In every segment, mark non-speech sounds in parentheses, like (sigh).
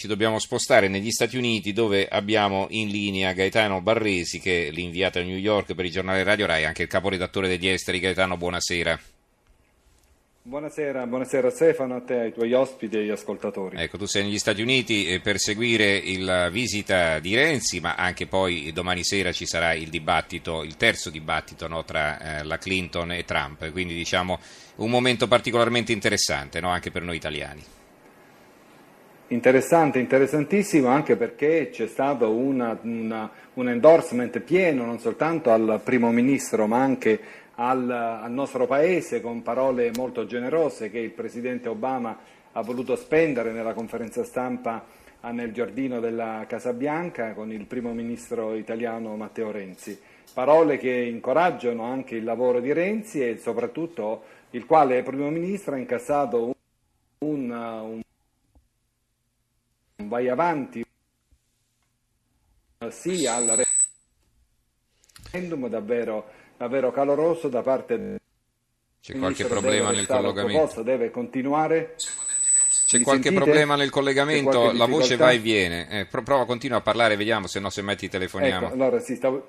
Ci dobbiamo spostare negli Stati Uniti dove abbiamo in linea Gaetano Barresi che è l'inviato a New York per il giornale Radio Rai, anche il caporedattore degli esteri. Gaetano, buonasera. Buonasera, buonasera Stefano, a te, ai tuoi ospiti e agli ascoltatori. Ecco, tu sei negli Stati Uniti eh, per seguire la visita di Renzi, ma anche poi domani sera ci sarà il dibattito, il terzo dibattito no, tra eh, la Clinton e Trump, quindi diciamo un momento particolarmente interessante no, anche per noi italiani. Interessante, interessantissimo anche perché c'è stato una, una, un endorsement pieno non soltanto al primo ministro ma anche al, al, nostro paese con parole molto generose che il presidente Obama ha voluto spendere nella conferenza stampa nel giardino della Casa Bianca con il primo ministro italiano Matteo Renzi. Parole che incoraggiano anche il lavoro di Renzi e soprattutto il quale primo ministro ha incassato un, un, un vai avanti. Sì al referendum davvero, davvero caloroso da parte del c'è qualche problema nel collegamento? deve continuare. C'è Mi qualche sentite? problema nel collegamento? La voce va e viene. Eh, prova continua a parlare vediamo se no se metti telefoniamo. ecco, allora sì stavo,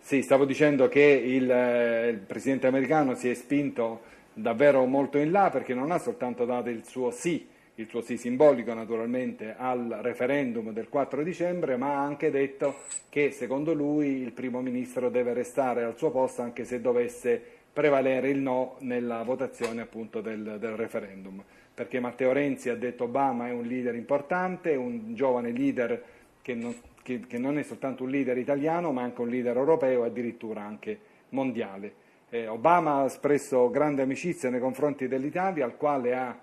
sì, stavo dicendo che il, eh, il presidente americano si è spinto davvero molto in là perché non ha soltanto dato il suo sì il suo sì simbolico naturalmente al referendum del 4 dicembre, ma ha anche detto che secondo lui il primo ministro deve restare al suo posto anche se dovesse prevalere il no nella votazione appunto del, del referendum. Perché Matteo Renzi ha detto Obama è un leader importante, un giovane leader che non, che, che non è soltanto un leader italiano ma anche un leader europeo e addirittura anche mondiale. Eh, Obama ha espresso grande amicizia nei confronti dell'Italia, al quale ha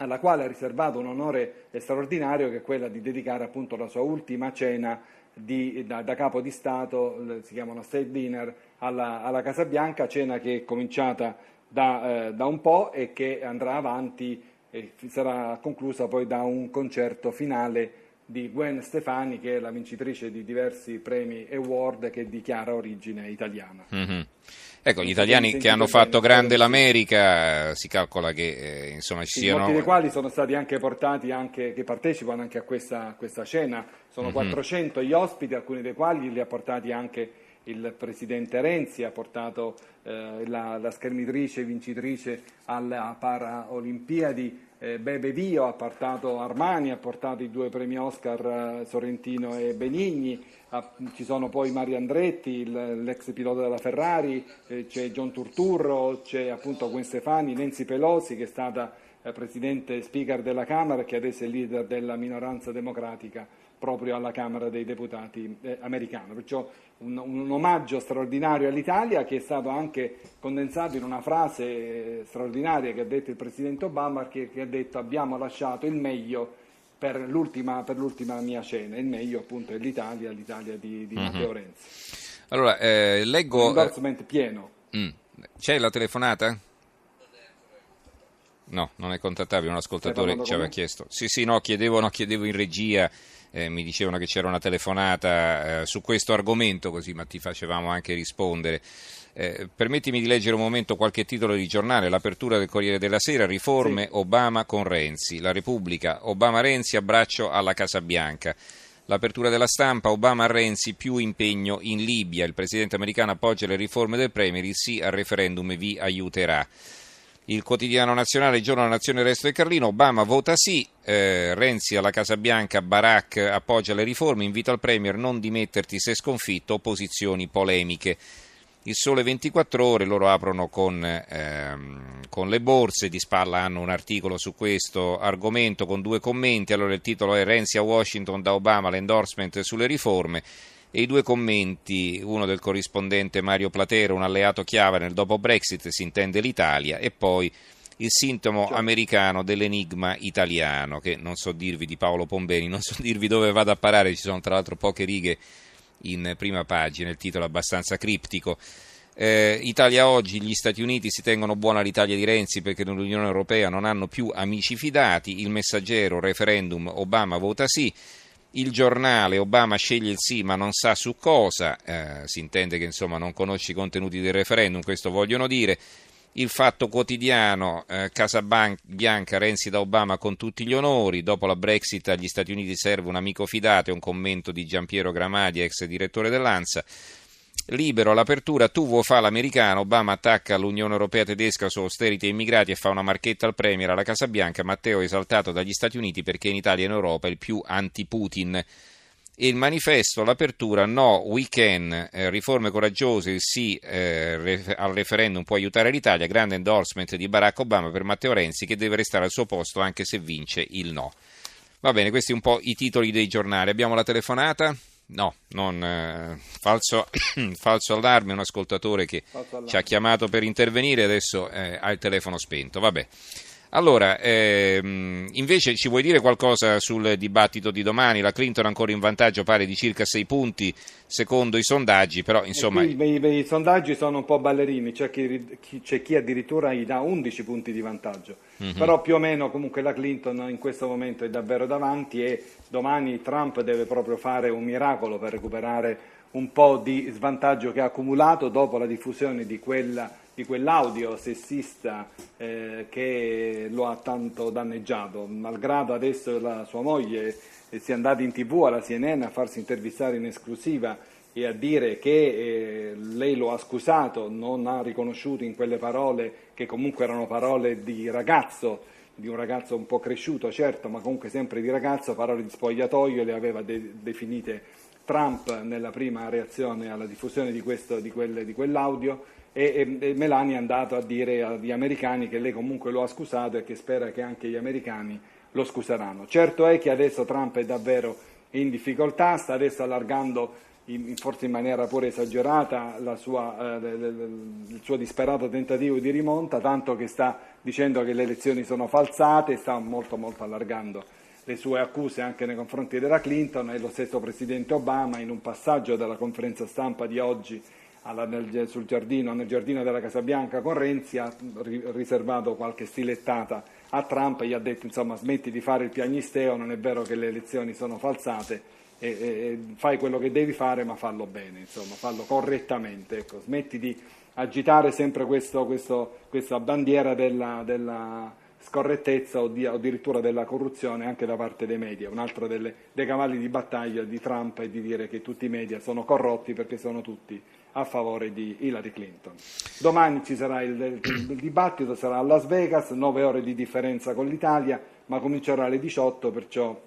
alla quale ha riservato un onore straordinario che è quella di dedicare appunto la sua ultima cena di, da, da, capo di Stato, si chiama state dinner, alla, alla Casa Bianca, cena che è cominciata da, eh, da un po' e che andrà avanti e sarà conclusa poi da un concerto finale di Gwen Stefani, che è la vincitrice di diversi premi e award che dichiara origine italiana. Mm-hmm. Ecco, gli italiani che hanno fatto grande l'America, si calcola che eh, insomma ci siano... Molti dei quali sono stati anche portati, anche, che partecipano anche a questa, questa cena, sono mm-hmm. 400 gli ospiti, alcuni dei quali li ha portati anche il presidente Renzi, ha portato eh, la, la, schermitrice vincitrice alla Paraolimpiadi, eh, Bebe Vio, ha portato Armani, ha portato i due premi Oscar eh, Sorrentino e Benigni, ha, ci sono poi Mario Andretti, il, l'ex pilota della Ferrari, eh, c'è John Turturro, c'è appunto Gwen Stefani, Nancy Pelosi che è stata eh, presidente speaker della Camera e che adesso è leader della minoranza democratica proprio alla Camera dei Deputati eh, americana. Perciò un, un, omaggio straordinario all'Italia che è stato anche condensato in una frase eh, straordinaria che ha detto il Presidente Obama, che, che ha detto abbiamo lasciato il meglio per l'ultima, per l'ultima, mia cena, il meglio appunto è l'Italia, l'Italia di, di mm-hmm. Matteo Renzi. Allora, eh, leggo... Un endorsement pieno. Mm. C'è la telefonata? No, non è contattabile, un ascoltatore ci aveva chiesto. Sì, sì, no, chiedevo, no, chiedevo in regia eh, mi dicevano che c'era una telefonata eh, su questo argomento, così ma ti facevamo anche rispondere. Eh, permettimi di leggere un momento qualche titolo di giornale, l'apertura del Corriere della Sera, riforme sì. Obama con Renzi, la Repubblica, Obama-Renzi, abbraccio alla Casa Bianca. L'apertura della stampa, Obama-Renzi, più impegno in Libia, il presidente americano appoggia le riforme del Premier, il sì al referendum vi aiuterà il quotidiano nazionale, il giorno della nazione, resto del Carlino, Obama vota sì, eh, Renzi alla Casa Bianca, Barack appoggia le riforme, invita il Premier non dimetterti se sconfitto, opposizioni polemiche. Il sole 24 ore, loro aprono con, ehm, con, le borse, di spalla hanno un articolo su questo argomento con due commenti, allora il titolo è Renzi a Washington da Obama, l'endorsement sulle riforme e i due commenti, uno del corrispondente Mario Platero, un alleato chiave nel dopo Brexit, si intende l'Italia, e poi il sintomo certo. americano dell'enigma italiano, che non so dirvi di Paolo Pombeni, non so dirvi dove vada a parare, ci sono tra l'altro poche righe in prima pagina, il titolo è abbastanza criptico. Eh, Italia oggi, gli Stati Uniti si tengono buona l'Italia di Renzi perché nell'Unione Europea non hanno più amici fidati, il messaggero referendum Obama vota sì, il giornale Obama sceglie il sì ma non sa su cosa, eh, si intende che insomma non conosce i contenuti del referendum, questo vogliono dire. Il fatto quotidiano, eh, Casa Bianca, Renzi da Obama con tutti gli onori, dopo la Brexit agli Stati Uniti serve un amico fidato e un commento di Giampiero Gramadi, ex direttore dell'ANSA. Libero l'apertura, tu vuoi fare l'americano, Obama attacca l'Unione Europea tedesca su austerity e immigrati e fa una marchetta al Premier alla Casa Bianca, Matteo è esaltato dagli Stati Uniti perché in Italia e in Europa è il più anti-Putin il manifesto, l'apertura, no, we can, eh, riforme coraggiose, sì eh, re, al referendum può aiutare l'Italia, grande endorsement di Barack Obama per Matteo Renzi che deve restare al suo posto anche se vince il no. Va bene, questi un po' i titoli dei giornali. Abbiamo la telefonata? No, non, eh, falso, (coughs) falso, allarme, un ascoltatore che ci ha chiamato per intervenire, adesso eh, ha il telefono spento. Vabbè. Allora, ehm, invece ci vuoi dire qualcosa sul dibattito di domani? La Clinton ancora in vantaggio pare di circa 6 punti secondo i sondaggi, però insomma... I, i, i sondaggi sono un po' ballerini, c'è chi, chi, c'è chi addirittura gli dà 11 punti di vantaggio, mm-hmm. però più o meno comunque la Clinton in questo momento è davvero davanti e domani Trump deve proprio fare un miracolo per recuperare un po' di svantaggio che ha accumulato dopo la diffusione di quella di quell'audio sessista eh, che lo ha tanto danneggiato, malgrado adesso la sua moglie sia andata in tv alla CNN a farsi intervistare in esclusiva e a dire che eh, lei lo ha scusato, non ha riconosciuto in quelle parole che comunque erano parole di ragazzo, di un ragazzo un po' cresciuto certo, ma comunque sempre di ragazzo, parole di spogliatoio, le aveva de- definite Trump nella prima reazione alla diffusione di, questo, di, quelle, di quell'audio e, e, Melania è andato a dire agli americani che lei comunque lo ha scusato e che spera che anche gli americani lo scuseranno. Certo è che adesso Trump è davvero in difficoltà, sta adesso allargando in, forse in maniera pure esagerata sua, eh, il suo disperato tentativo di rimonta, tanto che sta dicendo che le elezioni sono falsate, sta molto molto allargando le sue accuse anche nei confronti della Clinton e lo stesso Presidente Obama in un passaggio della conferenza stampa di oggi alla, nel, sul giardino, nel giardino della Casa Bianca con Renzi, ha ri, riservato qualche stilettata a Trump, gli ha detto insomma smetti di fare il piagnisteo, non è vero che le elezioni sono falsate, e, e, e fai quello che devi fare ma fallo bene, insomma, fallo correttamente, ecco, smetti di agitare sempre questo, questo, questa bandiera della, della scorrettezza o, di, addirittura della corruzione anche da parte dei media, un altro delle, dei cavalli di battaglia di Trump è di dire che tutti i media sono corrotti perché sono tutti a favore di Hillary Clinton. Domani ci sarà il, il, dibattito, sarà a Las Vegas, 9 ore di differenza con l'Italia, ma comincerà alle 18, perciò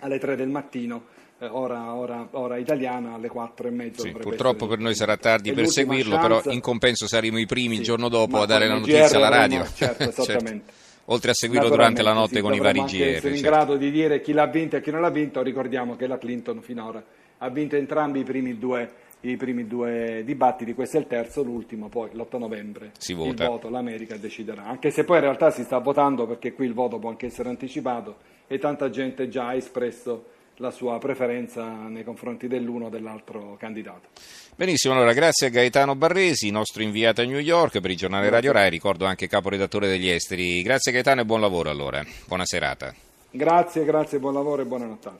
alle 3 del mattino. Eh, ora, ora, ora, italiana alle 4 e mezza. Sì, purtroppo per noi sarà tardi per seguirlo, chance. però in compenso saremo i primi sì, il giorno dopo a dare la notizia alla radio. Certo, (laughs) certo. Oltre a seguirlo durante la notte sì, con i vari GR. essere certo. in grado di dire chi l'ha vinto e chi non l'ha vinto, ricordiamo che la Clinton finora ha vinto entrambi i primi due i primi due dibattiti, questo è il terzo, l'ultimo poi l'8 novembre si vota. il voto, l'America deciderà, anche se poi in realtà si sta votando perché qui il voto può anche essere anticipato e tanta gente già ha espresso la sua preferenza nei confronti dell'uno o dell'altro candidato. Benissimo, allora grazie a Gaetano Barresi, nostro inviato a New York per il giornale Radio Rai, ricordo anche caporedattore degli esteri. Grazie Gaetano e buon lavoro allora, buona serata. Grazie, grazie, buon lavoro e buona nottata.